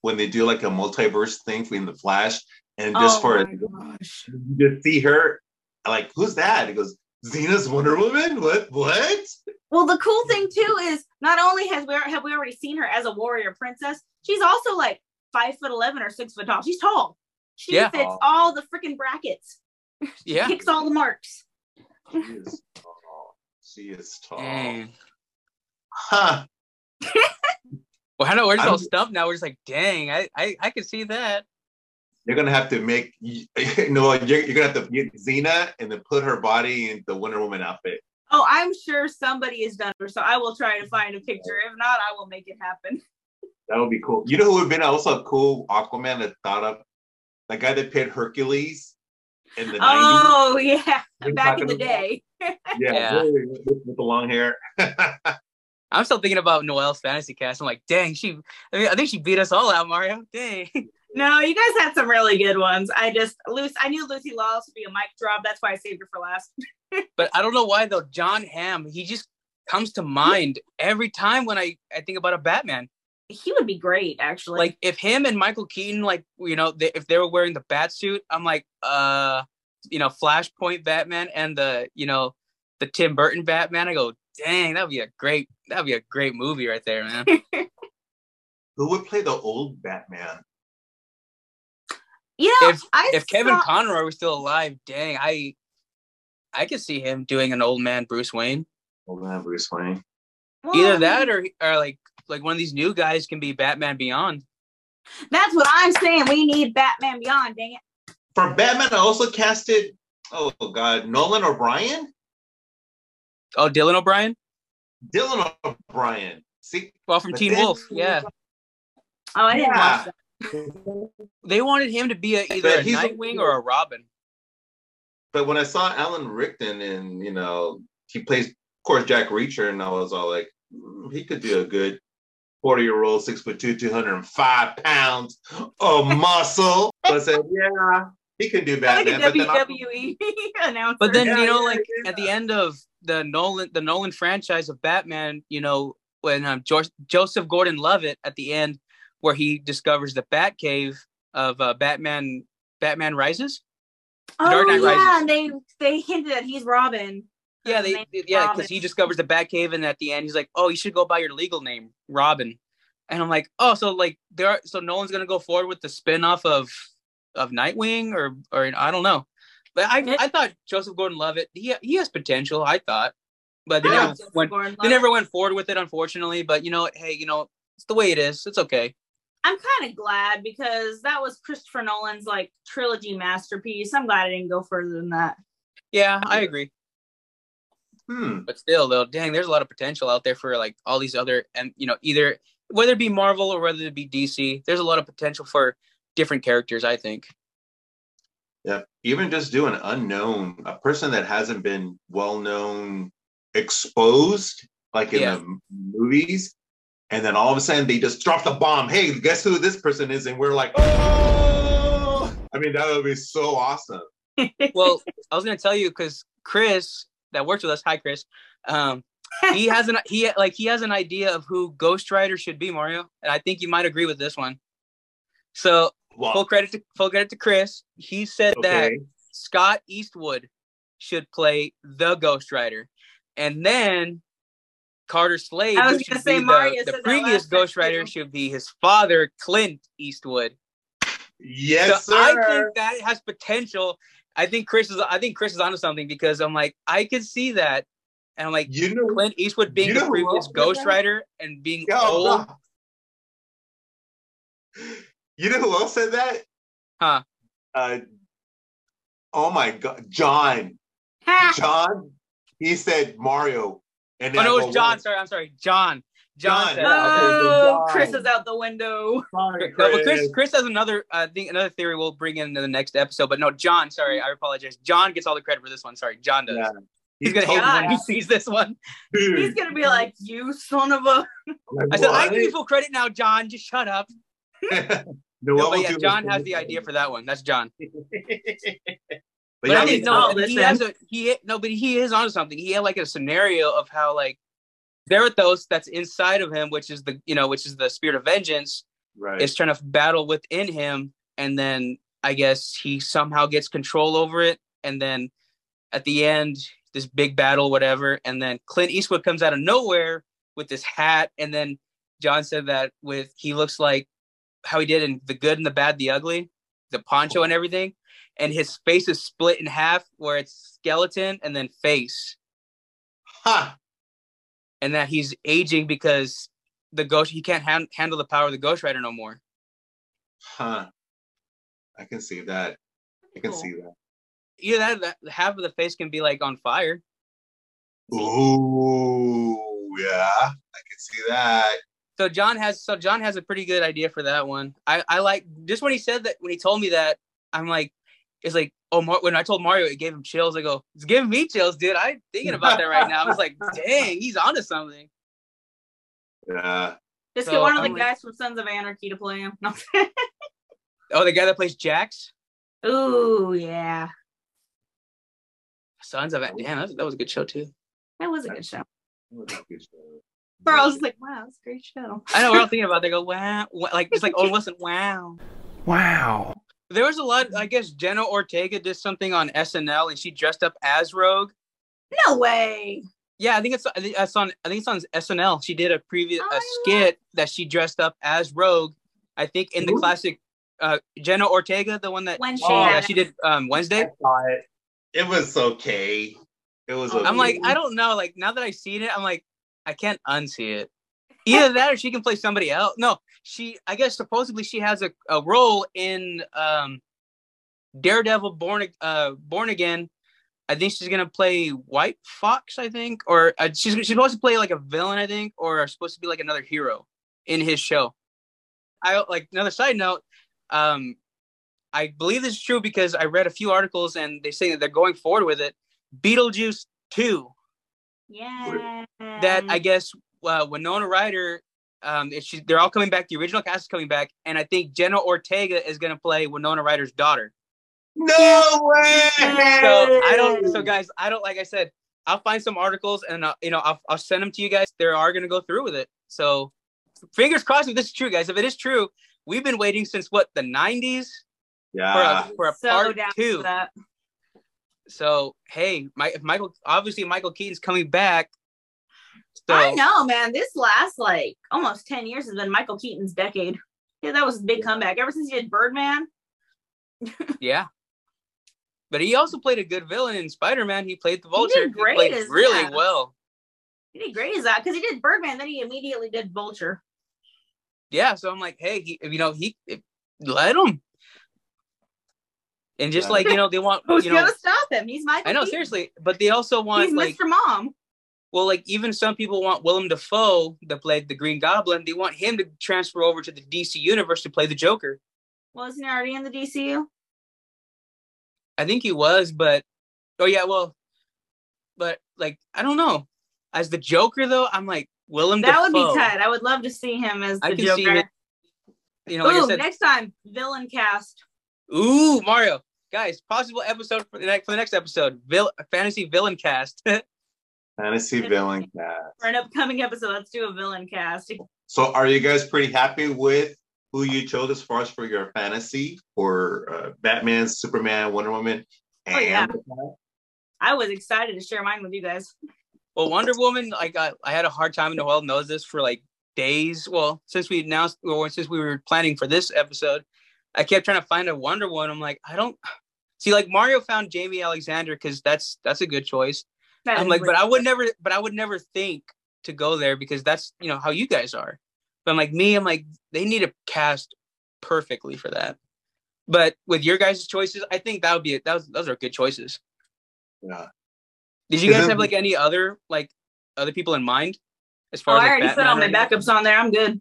Speaker 2: when they do like a multiverse thing in the Flash, and just
Speaker 4: Oh
Speaker 2: for
Speaker 4: my gosh.
Speaker 2: you just see her, like, who's that? It goes, Xena's Wonder Woman. What? What?
Speaker 4: Well, the cool thing too is not only has we have we already seen her as a warrior princess, she's also like five foot eleven or six foot tall. She's tall. She
Speaker 3: Yeah.
Speaker 4: fits all the freaking brackets.
Speaker 3: Yeah.
Speaker 4: Kicks all the marks.
Speaker 2: She is tall. She is tall.
Speaker 3: Dang.
Speaker 2: Huh.
Speaker 3: Well, I know we're just all
Speaker 2: I'm-
Speaker 3: stumped now. We're just like, dang, I I, I can see that.
Speaker 2: You're gonna have to make you know you're, you're gonna have to get Xena and then put her body in the Wonder Woman outfit.
Speaker 4: Oh, I'm sure somebody has done her, so I will try to find a picture. If not, I will make it happen.
Speaker 2: That would be cool. You know who would have been also a cool Aquaman that thought of that guy that played Hercules in the 90s?
Speaker 4: Oh yeah,
Speaker 2: You're
Speaker 4: back in the
Speaker 2: about-
Speaker 4: day.
Speaker 2: Yeah,
Speaker 3: Yeah.
Speaker 2: with, with the long hair.
Speaker 3: I'm still thinking about Noel's fantasy cast. I'm like, dang, she. I, mean, I think she beat us all out, Mario. Dang.
Speaker 4: No, you guys had some really good ones. I just Lucy, I knew Lucy Lawless would be a mic drop. That's why I saved her for last.
Speaker 3: But I don't know why though. John Hamm, he just comes to mind every time when I I think about a Batman.
Speaker 4: He would be great, actually.
Speaker 3: Like if him and Michael Keaton, like you know, they, if they were wearing the bat suit, I'm like, uh, you know, Flashpoint Batman and the you know the Tim Burton Batman. I go, dang, that'd be a great that'd be a great movie right there, man.
Speaker 2: who would play the old Batman?
Speaker 4: You know,
Speaker 3: if-
Speaker 4: I
Speaker 3: if Kevin
Speaker 4: saw-
Speaker 3: Conroy was still alive, dang, I I could see him doing an old man Bruce Wayne.
Speaker 2: Old man Bruce Wayne.
Speaker 4: Well,
Speaker 3: Either that or or like like one of these new guys can be Batman Beyond.
Speaker 4: That's what I'm saying. We need Batman Beyond. Dang it.
Speaker 2: For Batman, I also casted, oh God, Nolan O'Brien?
Speaker 3: Oh, Dylan O'Brien.
Speaker 2: Dylan O'Brien. See,
Speaker 3: Well, from
Speaker 2: But
Speaker 3: Teen
Speaker 2: then-
Speaker 3: Wolf, yeah.
Speaker 4: Oh, I didn't
Speaker 2: Yeah.
Speaker 4: watch that.
Speaker 3: They wanted him to be a, either
Speaker 2: But
Speaker 3: a
Speaker 2: he's a-
Speaker 3: Nightwing or a Robin.
Speaker 2: but when I saw Alan Ritchson and, you know, he plays, of course, Jack Reacher, and I was all like, "Mm, he could do a good 40 year old, six foot two, 205 pounds of muscle. so I said, yeah, he can do
Speaker 4: Like a
Speaker 2: Batman. But then
Speaker 4: WWE announcer.
Speaker 3: But then
Speaker 2: Yeah,
Speaker 3: you know,
Speaker 2: yeah,
Speaker 3: like
Speaker 2: yeah.
Speaker 3: at the end of the Nolan the Nolan franchise of Batman, you know, when um, George, Joseph Gordon-Levitt at the end, where he discovers the Batcave, of uh, Batman Batman Rises.
Speaker 4: Oh
Speaker 3: Dark Knight
Speaker 4: yeah,
Speaker 3: Rises.
Speaker 4: and they they hinted that he's Robin.
Speaker 3: Yeah, they yeah because he discovers the Batcave and at the end he's like, oh, you should go by your legal name, Robin. And I'm like, oh, so like there are so no one's gonna go forward with the spin-off of of Nightwing or or I don't know. But I
Speaker 4: It-
Speaker 3: I thought Joseph Gordon-Levitt he he has potential. I thought, but they never went they never went forward with it, unfortunately. But you know, hey, you know, it's the way it is. It's okay.
Speaker 4: I'm kind of glad because that was Christopher Nolan's like trilogy masterpiece. I'm glad I didn't go further than that.
Speaker 3: Yeah, I agree.
Speaker 2: Hmm.
Speaker 3: But still, though, dang, there's a lot of potential out there for like all these other, and you know, either whether it be Marvel or whether it be DC, there's a lot of potential for different characters. I think.
Speaker 2: Yeah. Even just do an unknown, a person that hasn't been well known, exposed, like in
Speaker 3: Yeah.
Speaker 2: the movies, and then all of a sudden they just drop the bomb. Hey, guess who this person is? And we're like, oh! I mean, that would be so awesome.
Speaker 3: Well, I was gonna tell you because Chris that works with us, hi Chris, um, he has an he like he has an idea of who Ghost Rider should be, Mario, and I think you might agree with this one. So full credit to full credit to Chris. He said that. Scott Eastwood should play the Ghost Rider, and then Carter Slade,
Speaker 4: I was gonna say
Speaker 3: be
Speaker 4: Mario
Speaker 3: the, the previous
Speaker 4: last time,
Speaker 3: Ghost Rider, should be his father, Clint Eastwood.
Speaker 2: Yes,
Speaker 3: so I think that has potential. I think Chris is. I think Chris is onto something because I'm like I can see that, and I'm like
Speaker 2: you know,
Speaker 3: Clint Eastwood being
Speaker 2: You know
Speaker 3: the
Speaker 2: who
Speaker 3: previous
Speaker 2: else did
Speaker 3: Ghost? Rider and being
Speaker 2: Yo,
Speaker 3: old.
Speaker 2: no. You know who else said that?
Speaker 3: Huh.
Speaker 2: Uh, oh my God, John. John. He said Mario. And
Speaker 3: Oh
Speaker 2: then I
Speaker 3: no, it was John.
Speaker 2: "What?"
Speaker 3: Sorry, I'm sorry, John. John,
Speaker 2: John.
Speaker 3: said.
Speaker 2: Okay,
Speaker 4: oh, Chris is out the window.
Speaker 2: Sorry,
Speaker 3: No, but Chris,
Speaker 2: Chris.
Speaker 3: Chris has another. Uh, I think another theory we'll bring in the next episode. But no, John. Sorry, I apologize. John gets all the credit for this one. Sorry, John does.
Speaker 2: Yeah.
Speaker 3: He's
Speaker 2: He
Speaker 3: gonna hate
Speaker 2: told
Speaker 3: when he sees this one.
Speaker 2: Dude,
Speaker 4: He's gonna be like, "You son of a."
Speaker 3: I said, I give you full credit now, John. Just shut up.
Speaker 2: No,
Speaker 3: No, but yeah, John has the idea for that one. That's John.
Speaker 2: but
Speaker 3: But
Speaker 2: yeah,
Speaker 3: I think
Speaker 4: no,
Speaker 3: he has a he no, but he is onto something. He had like a scenario of how like Zarathos that's inside of him, which is the you know, which is the spirit of vengeance,
Speaker 2: right.
Speaker 3: is trying to battle within him, and then I guess he somehow gets control over it, and then at the end, this big battle, whatever, and then Clint Eastwood comes out of nowhere with this hat, and then John said that with he looks like how he did in The Good and the Bad, the Ugly, the poncho and everything, and his face is split in half where it's skeleton and then face,
Speaker 2: Ha!
Speaker 3: and that he's aging because the ghost he can't han- handle the power of the Ghost Rider no more.
Speaker 2: Huh. I can see that. I can
Speaker 4: Cool.
Speaker 2: see that.
Speaker 3: Yeah, that, that half of the face can be like on fire.
Speaker 2: Ooh, yeah. I can see that.
Speaker 3: So John has so John has a pretty good idea for that one. I I like just when he said that when he told me that I'm like it's like oh Mar- when I told Mario it gave him chills. I go it's giving me chills, dude. I'm thinking about that right now. I was like, dang, he's onto something.
Speaker 2: Yeah.
Speaker 4: Just
Speaker 3: So,
Speaker 4: get one of the
Speaker 3: I'm like-
Speaker 4: guys from Sons of Anarchy to play him. No.
Speaker 3: Oh, the guy that plays Jax,
Speaker 4: Ooh, yeah,
Speaker 3: Sons of it. Damn, that was, that was a good show too.
Speaker 4: that was a good show.
Speaker 2: That was a good show.
Speaker 4: Bro, I was like, wow, that's a great show.
Speaker 3: I know we're all thinking about. It. They go wow, wa- like it's like oh listen, wow.
Speaker 6: Wow.
Speaker 3: There was a lot. I guess Jenna Ortega did something on SNL and she dressed up as Rogue.
Speaker 4: No way.
Speaker 3: Yeah, I think it's I think it's on I think it's on SNL. She did a previous
Speaker 4: Oh,
Speaker 3: a
Speaker 4: I
Speaker 3: skit that she dressed up as Rogue. I think in the
Speaker 2: Who?
Speaker 3: classic uh Jenna Ortega, the one that
Speaker 4: When
Speaker 3: she,
Speaker 4: she
Speaker 3: yeah, she did um Wednesday.
Speaker 2: I saw it. It was okay. It was okay.
Speaker 3: I'm like, I don't know. Like now that I've seen it, I'm like, I can't unsee it. Either that or she can play somebody else. No, she I guess supposedly she has a, a role in um Daredevil Born uh Born Again. I think she's gonna play White Fox, I think, or uh, she's she's supposed to play like a villain, I think, or supposed to be like another hero in his show. I like another side note. Um, I believe this is true because I read a few articles and they say that they're going forward with it. Beetlejuice two
Speaker 4: Yeah.
Speaker 3: that I guess uh, Winona Ryder, um, if she, they're all coming back. The original cast is coming back, and I think Jenna Ortega is gonna play Winona Ryder's daughter.
Speaker 2: No way.
Speaker 3: So I don't. So guys, I don't. Like I said, I'll find some articles and uh, you know I'll, I'll send them to you guys. They are gonna go through with it. So fingers crossed if this is true, guys. If it is true, we've been waiting since what the 90s
Speaker 2: Yeah.
Speaker 3: for a, for a
Speaker 4: So
Speaker 3: part
Speaker 4: down
Speaker 3: two.
Speaker 4: that.
Speaker 3: So hey, my, if Michael obviously Michael Keaton's coming back. So
Speaker 4: I know, man. This last like almost 10 years has been Michael Keaton's decade. Yeah, that was a big comeback. Ever since he did Birdman,
Speaker 3: yeah. But he also played a good villain in Spider Man. He played the
Speaker 4: He
Speaker 3: Vulture.
Speaker 4: did great
Speaker 3: played
Speaker 4: as
Speaker 3: really
Speaker 4: that.
Speaker 3: well.
Speaker 4: he did great as that because he did Birdman, then he immediately did Vulture.
Speaker 3: Yeah. So I'm like, hey, he, you know, he let him. And just
Speaker 2: Yeah.
Speaker 3: like you know, they want
Speaker 4: Who's
Speaker 3: you know,
Speaker 4: gonna stop him? He's Michael.
Speaker 3: I know seriously, but they also want
Speaker 4: He's
Speaker 3: like
Speaker 4: Mr. Mom.
Speaker 3: Well, like even some people want Willem Dafoe to play the Green Goblin. They want him to transfer over to the DC universe to play the Joker.
Speaker 4: Wasn't he already in the DCU?
Speaker 3: I think he was, but oh yeah, well, but like I don't know. As the Joker though, I'm like Willem Dafoe.
Speaker 4: That would be tight. I would love to see him as
Speaker 3: I
Speaker 4: the
Speaker 3: can see
Speaker 4: Joker.
Speaker 3: it. You know, like
Speaker 4: Ooh,
Speaker 3: I said,
Speaker 4: next time, villain cast.
Speaker 3: ooh Mario, guys, possible episode for the next for the next episode, Vil- fantasy villain cast.
Speaker 2: Fantasy villain cast.
Speaker 4: For an upcoming episode, let's do a villain cast.
Speaker 2: So, are you guys pretty happy with who you chose as far as for your fantasy for uh, Batman, Superman, Wonder Woman, and
Speaker 4: Oh, yeah. I was excited to share mine with you guys.
Speaker 3: well, Wonder Woman, I got I had a hard time. and Noel knows this for like days. Well, since we announced or since we were planning for this episode, I kept trying to find a Wonder Woman. I'm like, I don't see like Mario found Jaimie Alexander because that's that's a good choice.
Speaker 4: That
Speaker 3: I'm
Speaker 4: is
Speaker 3: like, but I would never, but I would never think to go there because that's you know how you guys are. But I'm like me, I'm like they need to cast perfectly for that. But with your guys' choices, I think that would be it. that was, those are good choices.
Speaker 2: Yeah.
Speaker 3: Did you guys have like any other like other people in mind as
Speaker 4: Oh,
Speaker 3: far as
Speaker 4: I
Speaker 3: like,
Speaker 4: already put all my backups on there. I'm good.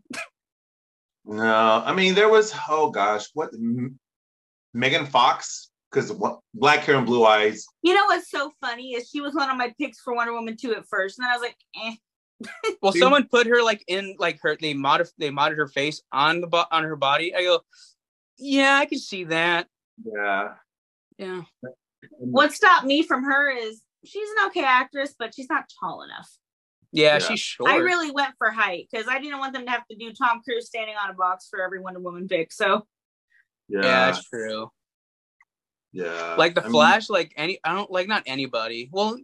Speaker 2: No, I mean there was oh gosh, what M- Megan Fox because black hair and blue eyes.
Speaker 4: You know what's so funny is she was one of my picks for Wonder Woman 2 at first. And then I was like, eh.
Speaker 3: Well,
Speaker 2: Dude.
Speaker 3: someone put her like in like her they mod they modded her face on the bo- on her body. I go, yeah, I can see that.
Speaker 2: Yeah.
Speaker 3: Yeah.
Speaker 4: What stopped me from her is she's an okay actress, but she's not tall enough.
Speaker 3: Yeah,
Speaker 2: Yeah.
Speaker 3: she's short.
Speaker 4: I really went for height because I didn't want them to have to do Tom Cruise standing on a box for every Wonder Woman pick. So
Speaker 2: Yeah.
Speaker 3: yeah, that's true.
Speaker 2: Yeah.
Speaker 3: like the
Speaker 2: I mean,
Speaker 3: Flash, like any, I don't like not anybody. Well,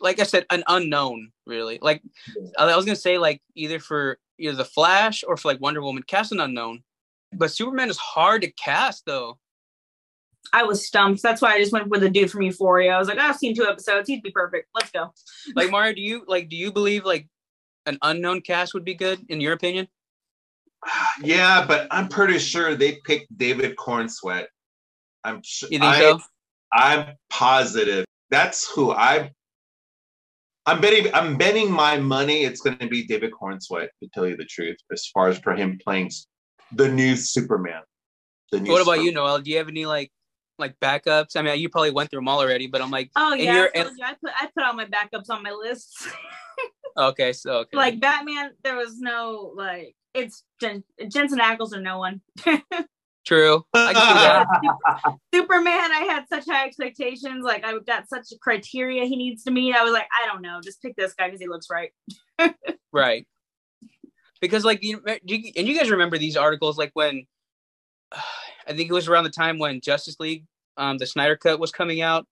Speaker 3: like I said, an unknown, really. Like I was gonna say, like either for either the Flash or for like Wonder Woman, cast an unknown. But Superman is hard to cast, though.
Speaker 4: I was stumped. That's why I just went with the dude from Euphoria. I was like, I've seen two episodes. He'd be perfect. Let's go.
Speaker 3: Like Mario, do you like? Do you believe like an unknown cast would be good in your opinion?
Speaker 2: Yeah, but I'm pretty sure they picked David Corenswet. I'm sure.
Speaker 3: You think
Speaker 2: I,
Speaker 3: so?
Speaker 2: I'm positive. That's who I. I'm betting. I'm betting my money. It's going to be David Corenswet. To tell you the truth, as far as for him playing the new Superman. The new
Speaker 3: What about
Speaker 2: Super-
Speaker 3: you, Noel? Do you have any like like backups? I mean, you probably went through them all already, but I'm like,
Speaker 4: Oh yeah,
Speaker 3: you're-
Speaker 4: I, told you, I put I put all my backups on my list.
Speaker 3: okay, so okay.
Speaker 4: like Batman, there was no like it's Jen, Jensen Ackles or no one.
Speaker 3: true. I can see that.
Speaker 4: Superman, I had such high expectations. Like I've got such a criteria he needs to meet. I was like, I don't know, just pick this guy because he looks right.
Speaker 3: right because like you, and you guys remember these articles like when i think it was around the time when justice league um the snyder cut was coming out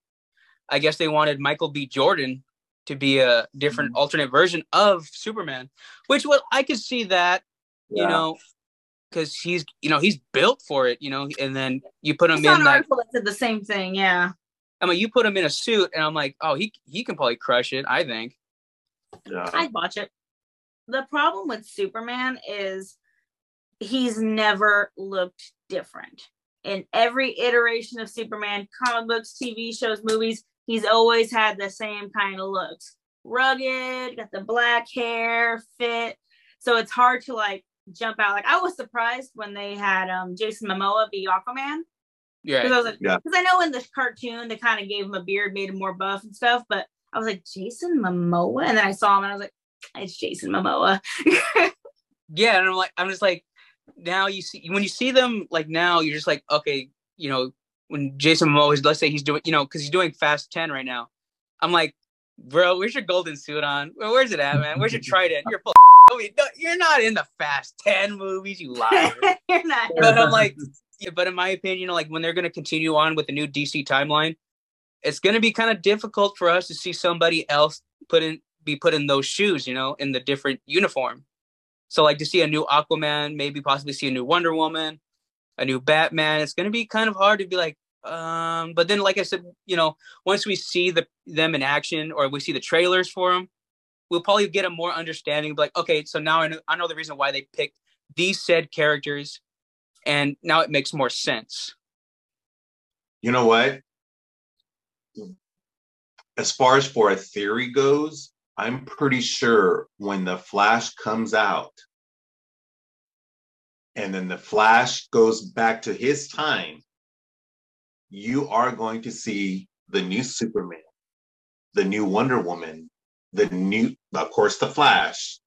Speaker 3: i guess they wanted michael b jordan to be a different alternate version of superman which well i could see that you know because he's you know he's built for it you know and then you put him
Speaker 4: saw
Speaker 3: in
Speaker 4: like
Speaker 3: that
Speaker 4: article that said the same thing. Yeah,
Speaker 3: i mean you put him in a suit and i'm like oh he he can probably crush it i think
Speaker 2: Yeah.
Speaker 4: I'd watch it. The problem with Superman is he's never looked different. In every iteration of Superman, comic books, TV shows, movies, he's always had the same kind of looks. Rugged, got the black hair, fit. So it's hard to like jump out. Like I was surprised when they had um Jason Momoa be Aquaman.
Speaker 3: yeah
Speaker 4: Because I was like,
Speaker 2: Yeah.
Speaker 4: because I know in the cartoon they kind of gave him a beard, made him more buff and stuff, but I was like, Jason Momoa? And then I saw him and I was like, it's Jason Momoa.
Speaker 3: yeah and i'm like i'm just like now you see when you see them like now you're just like okay you know when jason momoa is let's say he's doing you know because he's doing fast 10 right now i'm like Bro, where's your golden suit on? Where's it at, man? Where's your trident? You're full. You're not in the Fast Ten movies, you liar.
Speaker 4: You're not.
Speaker 3: but I'm like, yeah, but in my opinion, like when they're gonna continue on with the new DC timeline, it's gonna be kind of difficult for us to see somebody else put in be put in those shoes, you know, in the different uniform. So like to see a new Aquaman, maybe possibly see a new Wonder Woman, a new Batman. It's gonna be kind of hard to be like, um, but then like I said, you know, once we see the them in action or we see the trailers for them, we'll probably get a more understanding. Like, okay, so now I know, I know the reason why they picked these said characters, and now it makes more sense.
Speaker 2: You know what? As far as for a theory goes, I'm pretty sure when the Flash comes out and then the Flash goes back to his time, you are going to see the new Superman, the new Wonder Woman, the new, of course, the Flash,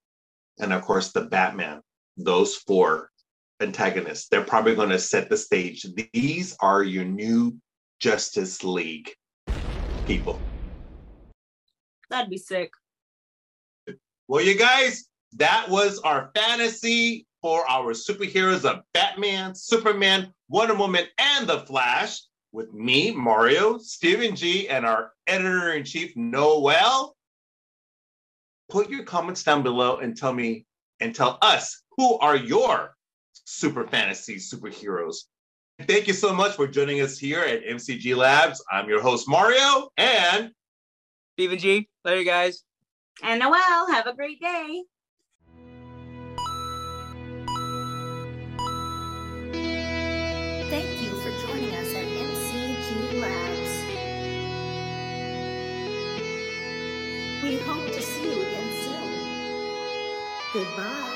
Speaker 2: and of course, the Batman. Those four antagonists. They're probably going to set the stage. These are your new Justice League people.
Speaker 4: That'd be sick.
Speaker 2: Well, you guys, that was our fantasy for our superheroes of Batman, Superman, Wonder Woman, and The Flash with me, Mario, Steven G, and our editor in chief, Noel. Put your comments down below and tell me and tell us who are your super fantasy superheroes. Thank you so much for joining us here at MCG Labs. I'm your host, Mario, and
Speaker 3: Steven G. Later, guys.
Speaker 4: And Noel, have a great day.
Speaker 1: Goodbye.